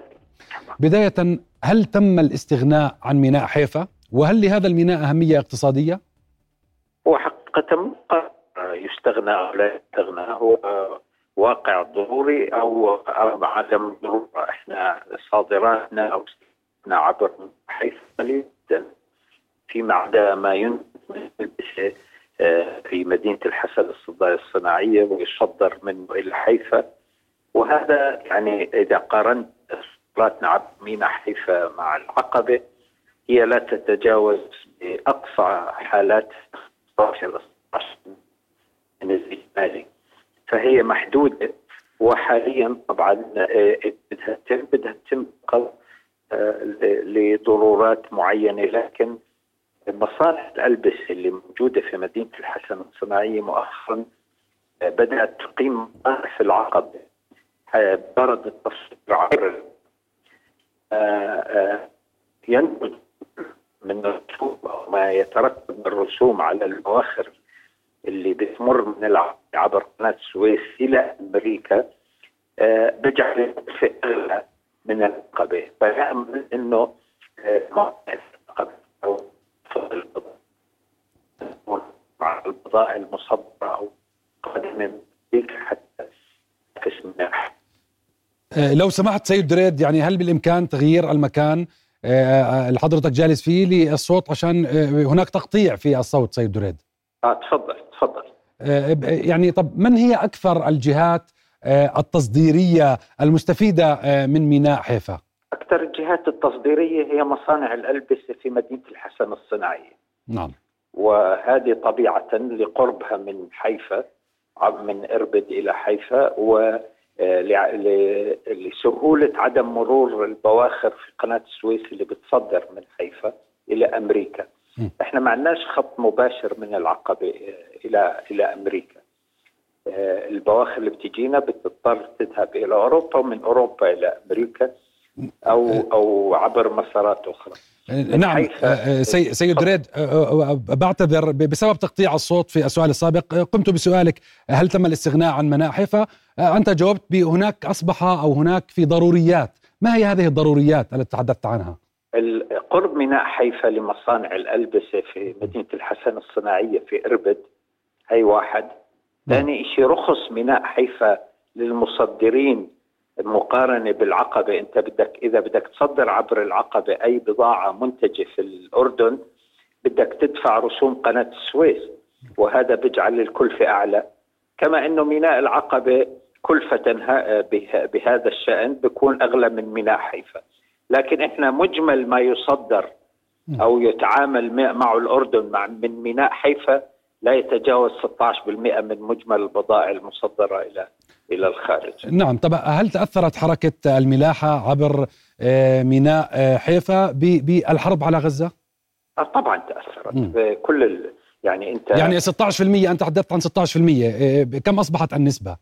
[SPEAKER 12] بداية هل تم الاستغناء عن ميناء حيفا؟ وهل لهذا الميناء أهمية اقتصادية؟
[SPEAKER 14] هو حقيقة يستغنى أو لا يستغنى هو واقع ضروري أو أو عدم ضرورة. إحنا صادراتنا أو عبر حيث قليل جدا. فيما عدا ما ينتج آه، في مدينة الحسن الصدايا الصناعية ويصدر منه إلى حيفا. وهذا يعني إذا قارنت صادراتنا عبر ميناء حيفا مع العقبة هي لا تتجاوز بأقصى حالات 16 من الإجمالي. فهي محدودة وحاليا طبعا آه، بدها تتم بدها تتم آه، لضرورات معينة. لكن مصانع الألبسة اللي موجودة في مدينة الحسن الصناعية مؤخرا آه، بدأت تقيم في العقبة برد التصوير عبر ينتج من الرسوم أو ما يترتب من الرسوم على البواخر اللي بتمر من عبر قناة السويس إلى أمريكا آه، بجعل في اغلى من إنه آه، أو مع البضائع المصدره أو قادمه من حتى تسمح
[SPEAKER 12] آه، لو سمحت سيد دريد يعني هل بالإمكان تغيير المكان؟ اللي حضرتك جالس فيه للصوت عشان هناك تقطيع في الصوت سيد دريد.
[SPEAKER 14] آه تفضل تفضل.
[SPEAKER 12] آه، يعني طب من هي أكثر الجهات آه، التصديرية المستفيدة آه، من ميناء حيفا؟
[SPEAKER 14] أكثر الجهات التصديرية هي مصانع الألبسة في مدينة الحسن الصناعيه.
[SPEAKER 12] نعم.
[SPEAKER 14] وهذه طبيعة لقربها من حيفا من إربد إلى حيفا و لسهولة عدم مرور البواخر في قناة السويس اللي بتصدر من حيفا إلى أمريكا. إحنا ما عندناش خط مباشر من العقبة إلى إلى أمريكا آه، البواخر اللي بتجينا بتضطر تذهب إلى أوروبا ومن أوروبا إلى أمريكا أو أو عبر مسارات أخرى.
[SPEAKER 12] نعم آه، سيد ريد آه، بعتذر بسبب تقطيع الصوت في السؤال السابق. قمت بسؤالك هل تم الاستغناء عن مناحفة أنت جاوبت بهناك أصبح أو هناك في ضروريات. ما هي هذه الضروريات التي تحدثت عنها؟
[SPEAKER 14] قرب ميناء حيفا لمصانع الألبسة في مدينة الحسن الصناعية في إربد هي واحد. نعم. ثاني شيء رخص ميناء حيفا للمصدرين مقارنة بالعقبة. أنت بدك إذا بدك تصدر عبر العقبة أي بضاعة منتجة في الأردن بدك تدفع رسوم قناة السويس وهذا بيجعل الكلفة أعلى. كما أنه ميناء العقبة كلفة بهذا الشأن بيكون أغلى من ميناء حيفا. لكن إحنا مجمل ما يصدر أو يتعامل معه الأردن مع من ميناء حيفا لا يتجاوز 16% من مجمل البضائع المصدرة إلى إلى الخارج.
[SPEAKER 12] نعم، طب هل تأثرت حركة الملاحة عبر آه، ميناء آه، حيفا بالحرب على غزة؟
[SPEAKER 14] آه، طبعا تأثرت بكل ال... يعني أنت
[SPEAKER 12] يعني 16% أنت تحدثت عن 16% كم أصبحت النسبة؟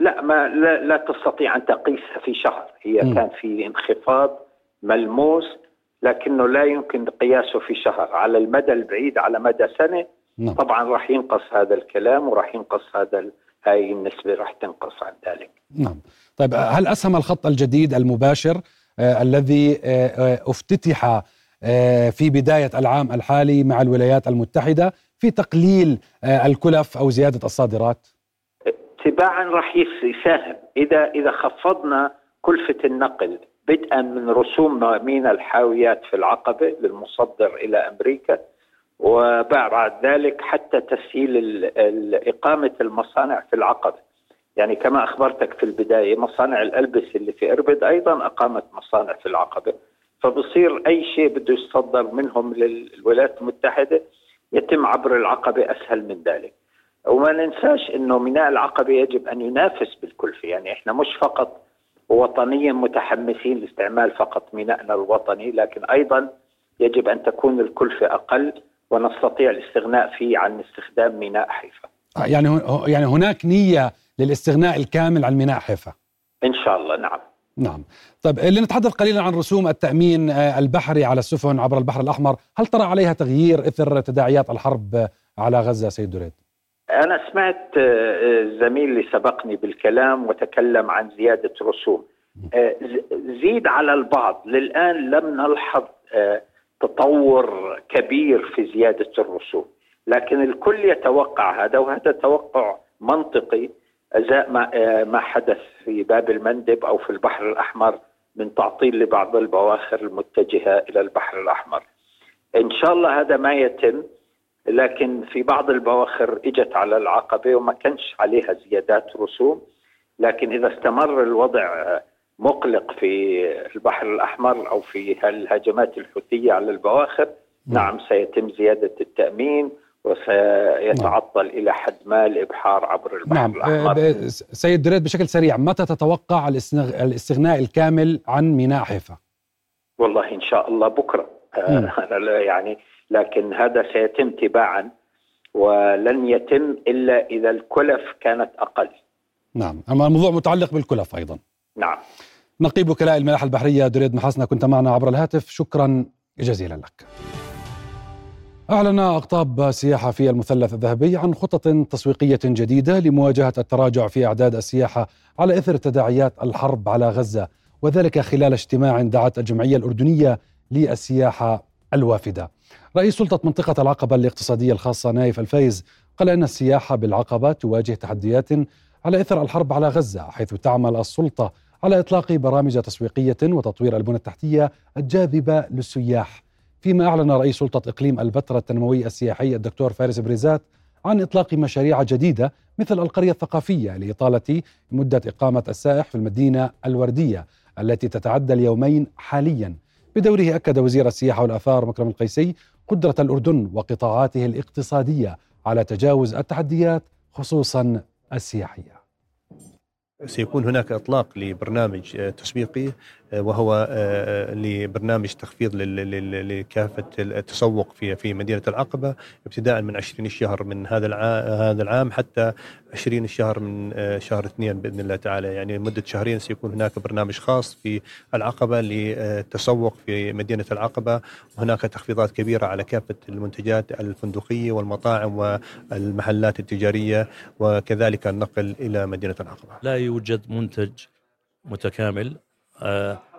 [SPEAKER 14] لا ما لا, لا تستطيع أن تقيسها في شهر، هي م. كان في انخفاض ملموس لكنه لا يمكن قياسه في شهر على المدى البعيد على مدى سنة نعم. طبعا راح ينقص هذا الكلام وراح ينقص هذا هاي النسبة راح تنقص عن ذلك.
[SPEAKER 12] نعم. طيب هل أسهم الخط الجديد المباشر آه الذي آه, آه، افتتح آه في بداية العام الحالي مع الولايات المتحدة في تقليل آه الكلف أو زيادة الصادرات؟
[SPEAKER 14] تباعا راح يساهم. إذا إذا خفضنا كلفة النقل بدءا من رسوم ميناء الحاويات في العقبة للمصدر إلى أمريكا وبعد ذلك حتى تسهيل إقامة المصانع في العقبة يعني كما أخبرتك في البداية مصانع الألبسة اللي في إربد أيضا أقامت مصانع في العقبة فبصير أي شيء بده يصدر منهم للولايات المتحدة يتم عبر العقبة أسهل من ذلك. وما ننساش أنه ميناء العقبة يجب أن ينافس بالكلفة. يعني إحنا مش فقط وطنيا متحمسين لاستعمال فقط مينائنا الوطني لكن أيضا يجب أن تكون الكلفة أقل ونستطيع الاستغناء فيه عن استخدام ميناء حيفا.
[SPEAKER 12] يعني يعني هناك نية للاستغناء الكامل عن ميناء حيفا.
[SPEAKER 14] إن شاء الله نعم.
[SPEAKER 12] نعم. طيب لنتحدث قليلا عن رسوم التأمين آه، البحري على السفن عبر البحر الأحمر. هل ترى عليها تغيير إثر تداعيات الحرب على غزة سيد دريد؟
[SPEAKER 14] أنا سمعت الزميل آه، اللي سبقني بالكلام وتكلم عن زيادة رسوم. آه، زيد على البعض. للآن لم نلحظ تطور كبير في زيادة الرسوم لكن الكل يتوقع هذا وهذا توقع منطقي أزاء ما آه، ما حدث في باب المندب أو في البحر الأحمر من تعطيل لبعض البواخر المتجهة إلى البحر الأحمر. إن شاء الله هذا ما يتم لكن في بعض البواخر إجت على العقبة وما كانش عليها زيادات رسوم لكن إذا استمر الوضع آه، مقلق في البحر الأحمر أو في الهجمات الحوثية على البواخر نعم سيتم زيادة التأمين وسيتعطل نعم. إلى حد ما الإبحار عبر البحر نعم. الأحمر
[SPEAKER 12] آه، سيد دريد بشكل سريع متى تتوقع الاستغناء الكامل عن ميناء حيفا؟
[SPEAKER 14] والله إن شاء الله بكرة آه يعني لكن هذا سيتم تباعا ولن يتم إلا إذا الكلف كانت أقل
[SPEAKER 12] نعم أما الموضوع متعلق بالكلف أيضا
[SPEAKER 14] نعم
[SPEAKER 12] نقيب وكلاء الملاحة البحرية دريد محسنه كنت معنا عبر الهاتف. شكرا جزيلا لك. أعلن أقطاب سياحة في المثلث الذهبي عن خطط تسويقية جديدة لمواجهة التراجع في أعداد السياحة على إثر تداعيات الحرب على غزة وذلك خلال اجتماع دعت الجمعية الأردنية للسياحة الوافدة. رئيس سلطة منطقة العقبة الاقتصادية الخاصة نايف الفايز قال أن السياحة بالعقبة تواجه تحديات على إثر الحرب على غزة حيث تعمل السلطة على إطلاق برامج تسويقية وتطوير البنى التحتية الجاذبة للسياح. فيما أعلن رئيس سلطة إقليم البتراء التنموي السياحي الدكتور فارس بريزات عن إطلاق مشاريع جديدة مثل القرية الثقافية لإطالة مدة إقامة السائح في المدينة الوردية التي تتعدى اليومين حاليا. بدوره أكد وزير السياحة والآثار مكرم القيسي قدرة الأردن وقطاعاته الاقتصادية على تجاوز التحديات خصوصا السياحية.
[SPEAKER 15] سيكون هناك إطلاق لبرنامج تسويقي وهو آه، لبرنامج تخفيض لكافة التسوق في في مدينة العقبة ابتداء من 20 شهر من هذا هذا العام حتى 20 شهر من آه، شهر اثنين بإذن الله تعالى يعني مده شهرين سيكون هناك برنامج خاص في العقبة للتسوق في مدينة العقبة وهناك تخفيضات كبيرة على كافة المنتجات الفندقية والمطاعم والمحلات التجارية وكذلك النقل إلى مدينة العقبة.
[SPEAKER 16] لا يوجد منتج متكامل آه،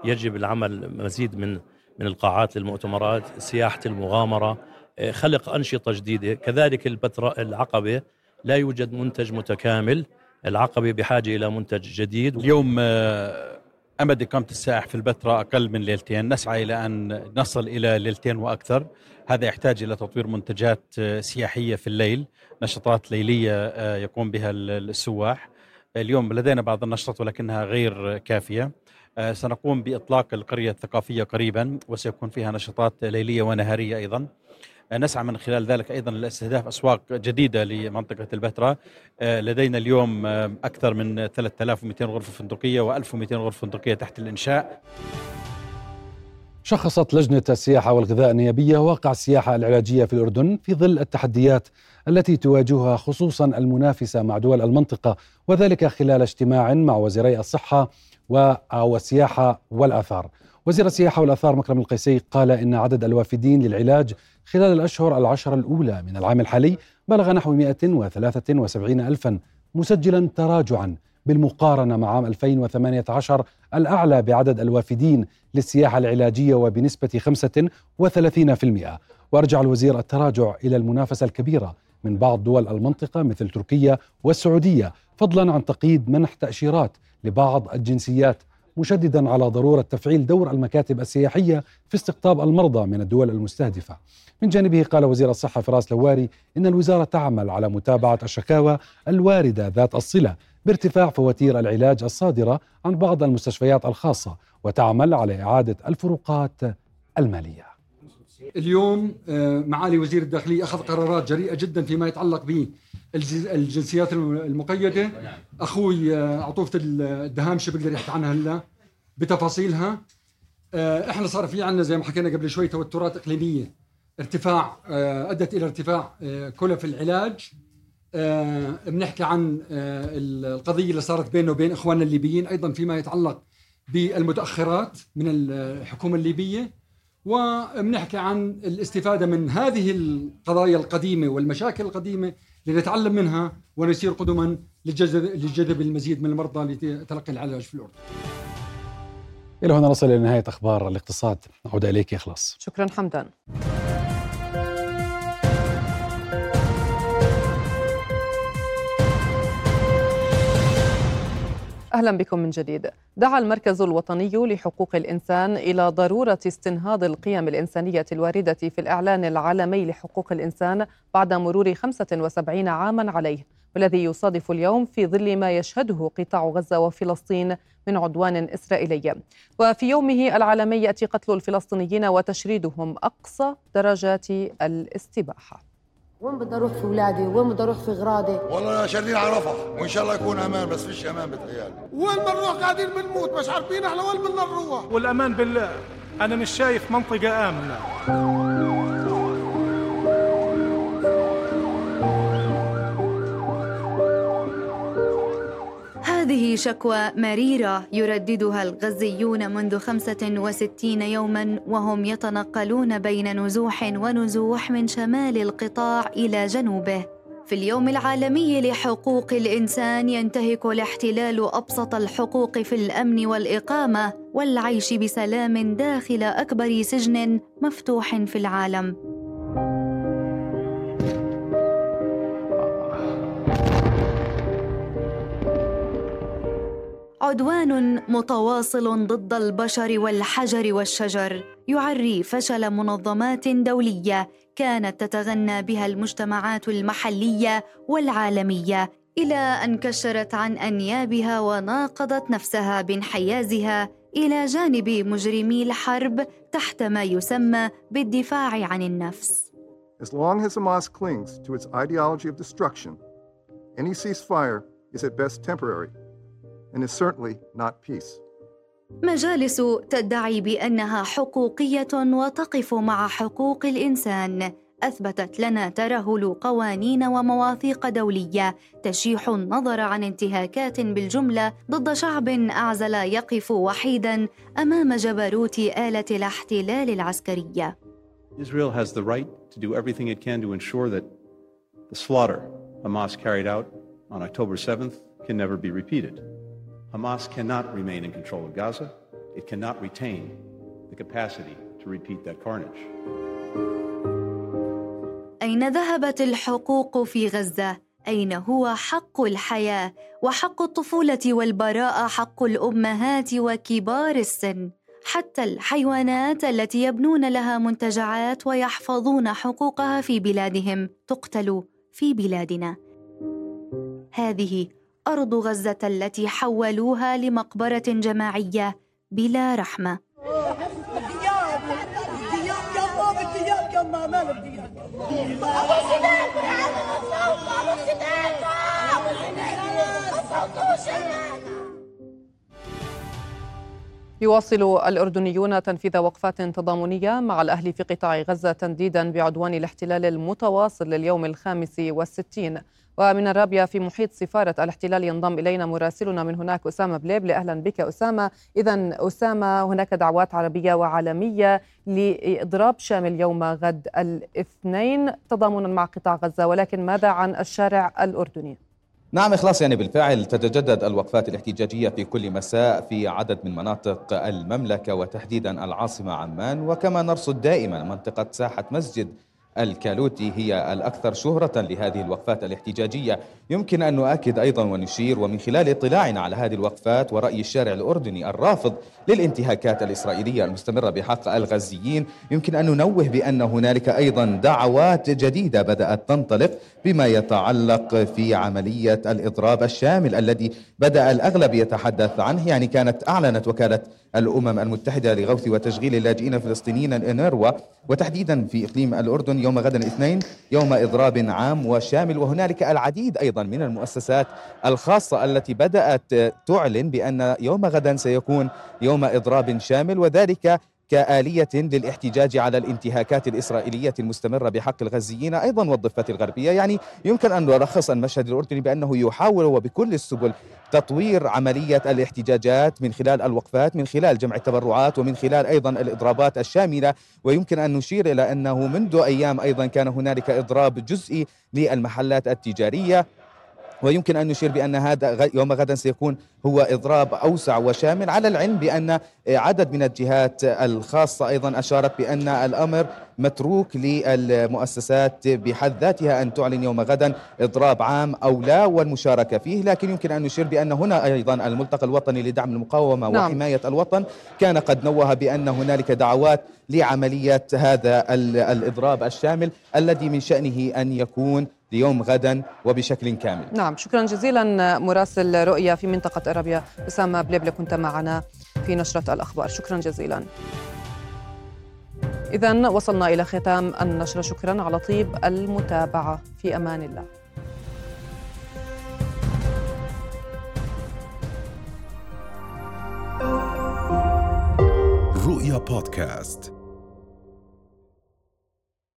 [SPEAKER 16] يجب العمل مزيد من من القاعات للمؤتمرات سياحة المغامرة آه، خلق أنشطة جديدة. كذلك البتراء العقبة لا يوجد منتج متكامل. العقبة بحاجة إلى منتج جديد.
[SPEAKER 17] اليوم آه، أمد إقامة السائح في البتراء أقل من ليلتين. نسعى إلى أن نصل إلى ليلتين وأكثر. هذا يحتاج إلى تطوير منتجات سياحية في الليل نشاطات ليلية يقوم بها السواح. اليوم لدينا بعض النشاطات ولكنها غير كافية. آه، سنقوم بإطلاق القرية الثقافية قريبا وسيكون فيها نشاطات ليلية ونهارية أيضا. آه، نسعى من خلال ذلك أيضا لاستهداف أسواق جديدة لمنطقة البتراء. آه، لدينا اليوم أكثر من 3200 غرفة فندقية و1200 غرفة فندقية تحت الإنشاء.
[SPEAKER 12] شخصت لجنة السياحة والغذاء النيابية واقع السياحة العلاجية في الأردن في ظل التحديات التي تواجهها خصوصا المنافسة مع دول المنطقة وذلك خلال اجتماع مع وزيري الصحة والسياحة والآثار. وزير السياحة والآثار مكرم القيسي قال إن عدد الوافدين للعلاج خلال الأشهر العشر الأولى من العام الحالي بلغ نحو 173 ألفا مسجلا تراجعا بالمقارنة مع عام 2018 الأعلى بعدد الوافدين للسياحة العلاجية وبنسبة 35% وأرجع الوزير التراجع إلى المنافسة الكبيرة من بعض دول المنطقة مثل تركيا والسعودية فضلا عن تقييد منح تأشيرات لبعض الجنسيات مشددا على ضرورة تفعيل دور المكاتب السياحية في استقطاب المرضى من الدول المستهدفة. من جانبه قال وزير الصحة فراس لواري إن الوزارة تعمل على متابعة الشكاوى الواردة ذات الصلة بارتفاع فواتير العلاج الصادرة عن بعض المستشفيات الخاصة وتعمل على إعادة الفروقات المالية.
[SPEAKER 18] اليوم آه، معالي وزير الداخلية أخذ قرارات جريئة جدا فيما يتعلق بالجنسيات المقيدة. أخوي آه، عطوفة الدهامشه بيقدر يحكي عنها هلا بتفاصيلها. آه، إحنا صار في عندنا زي ما حكينا قبل شوي توترات إقليمية. ارتفاع أدت إلى ارتفاع كلف العلاج. بنحكي عن القضية اللي صارت بيننا وبين إخواننا الليبيين أيضا فيما يتعلق بالمتأخرات من الحكومة الليبية. وبنحكي عن الاستفادة من هذه القضايا القديمة والمشاكل القديمة لنتعلم منها ونسير قدما لجذب المزيد من المرضى لتلقي العلاج في الاردن.
[SPEAKER 12] إلى هنا نصل إلى نهاية أخبار الاقتصاد، أعود إليك إخلاص.
[SPEAKER 3] شكرا حمدان. أهلا بكم من جديد. دعا المركز الوطني لحقوق الإنسان إلى ضرورة استنهاض القيم الإنسانية الواردة في الإعلان العالمي لحقوق الإنسان بعد مرور 75 عاما عليه، والذي يصادف اليوم في ظل ما يشهده قطاع غزة وفلسطين من عدوان إسرائيلي. وفي يومه العالمي يأتي قتل الفلسطينيين وتشريدهم أقصى درجات الاستباحة.
[SPEAKER 19] وين بدي أروح في اولادي وين بدي أروح في اغراضي
[SPEAKER 20] والله شاردين على رفح. وإن شاء الله يكون أمان بس فيش أمان بتهيألي
[SPEAKER 21] وين بنروح قاعدين بنموت مش عارفين إحنا وين بدنا نروح.
[SPEAKER 22] والأمان بالله أنا مش شايف منطقة آمنة.
[SPEAKER 23] هذه شكوى مريرة يرددها الغزيون منذ 65 يوما وهم يتنقلون بين نزوح ونزوح من شمال القطاع إلى جنوبه. في اليوم العالمي لحقوق الإنسان ينتهك الاحتلال أبسط الحقوق في الأمن والإقامة والعيش بسلام داخل أكبر سجن مفتوح في العالم. عدوان متواصل ضد البشر والحجر والشجر يعري فشل منظمات دولية كانت تتغنى بها المجتمعات المحلية والعالمية إلى أن كشرت عن أنيابها وناقضت نفسها بانحيازها إلى جانب مجرمي الحرب تحت ما يسمى بالدفاع عن النفس.
[SPEAKER 24] As long as Hamas clings to its ideology of destruction, any ceasefire is at best temporary and is certainly not peace.
[SPEAKER 23] مجالس تدعي بأنها حقوقية وتقف مع حقوق الإنسان أثبتت لنا ترهل قوانين ومواثيق دولية تشيح النظر عن انتهاكات بالجملة ضد شعب اعزل يقف وحيدا أمام جبروت آلة الاحتلال العسكرية.
[SPEAKER 25] Israel has the right to do everything it can to ensure that the slaughter Hamas carried out on October 7th can never be repeated. Hamas cannot remain in control of Gaza. It cannot retain the capacity to repeat that carnage.
[SPEAKER 23] أين ذهبت الحقوق في غزة؟ أين هو حق الحياة وحق الطفولة والبراءة حق الأمهات وكبار السن؟ حتى الحيوانات التي يبنون لها منتجعات ويحفظون حقوقها في بلادهم تقتل في بلادنا. هذه أرض غزة التي حولوها لمقبرة جماعية بلا رحمة.
[SPEAKER 3] يواصل الأردنيون تنفيذ وقفات تضامنية مع الأهل في قطاع غزة تنديدا بعدوان الاحتلال المتواصل لليوم الخامس والستين ومن الرابية في محيط سفارة الاحتلال ينضم إلينا مراسلنا من هناك أسامة بليبلي أهلا بك أسامة. إذا أسامة هناك دعوات عربية وعالمية لإضراب شامل يوم غد الاثنين تضامنا مع قطاع غزة. ولكن ماذا عن الشارع الأردني؟
[SPEAKER 26] نعم إخلاص يعني بالفعل تتجدد الوقفات الاحتجاجية في كل مساء في عدد من مناطق المملكة وتحديدا العاصمة عمان. وكما نرصد دائما منطقة ساحة مسجد الكالوتي هي الأكثر شهرة لهذه الوقفات الاحتجاجية. يمكن أن نؤكد أيضا ونشير ومن خلال اطلاعنا على هذه الوقفات ورأي الشارع الأردني الرافض للانتهاكات الإسرائيلية المستمرة بحق الغزيين يمكن أن ننوه بأن هنالك أيضا دعوات جديدة بدأت تنطلق بما يتعلق في عملية الإضراب الشامل الذي بدأ الأغلب يتحدث عنه يعني كانت أعلنت وكالة الأمم المتحدة لغوث وتشغيل اللاجئين الفلسطينيين الإنروا وتحديدا في إقليم الأردن يوم غد الاثنين يوم إضراب عام وشامل وهنالك العديد أيضا من المؤسسات الخاصة التي بدأت تعلن بأن يوم غدا سيكون يوم إضراب شامل وذلك كآلية للاحتجاج على الانتهاكات الإسرائيلية المستمرة بحق الغزيين أيضا والضفة الغربية. يعني يمكن أن نلخص المشهد الأردني بأنه يحاول وبكل السبل تطوير عملية الاحتجاجات من خلال الوقفات من خلال جمع التبرعات ومن خلال أيضا الإضرابات الشاملة. ويمكن أن نشير إلى أنه منذ أيام أيضا كان هنالك إضراب جزئي للمحلات التجارية. ويمكن أن نشير بأن هذا يوم غدا سيكون هو إضراب أوسع وشامل على العلم بأن عدد من الجهات الخاصة أيضا أشارت بأن الأمر متروك للمؤسسات بحد ذاتها أن تعلن يوم غدا إضراب عام أو لا والمشاركة فيه لكن يمكن أن نشير بأن هنا أيضا الملتقى الوطني لدعم المقاومة نعم. وحماية الوطن كان قد نوه بأن هنالك دعوات لعملية هذا الإضراب الشامل الذي من شأنه أن يكون ليوم غدا وبشكل كامل.
[SPEAKER 3] نعم شكرا جزيلا مراسل رؤيا في منطقة أرابيا. أسامة بليبلي كنت معنا في نشرة الأخبار. شكرا جزيلا. إذا وصلنا إلى ختام النشرة. شكرا على طيب المتابعة. في أمان الله.
[SPEAKER 27] رؤيا بودكاست.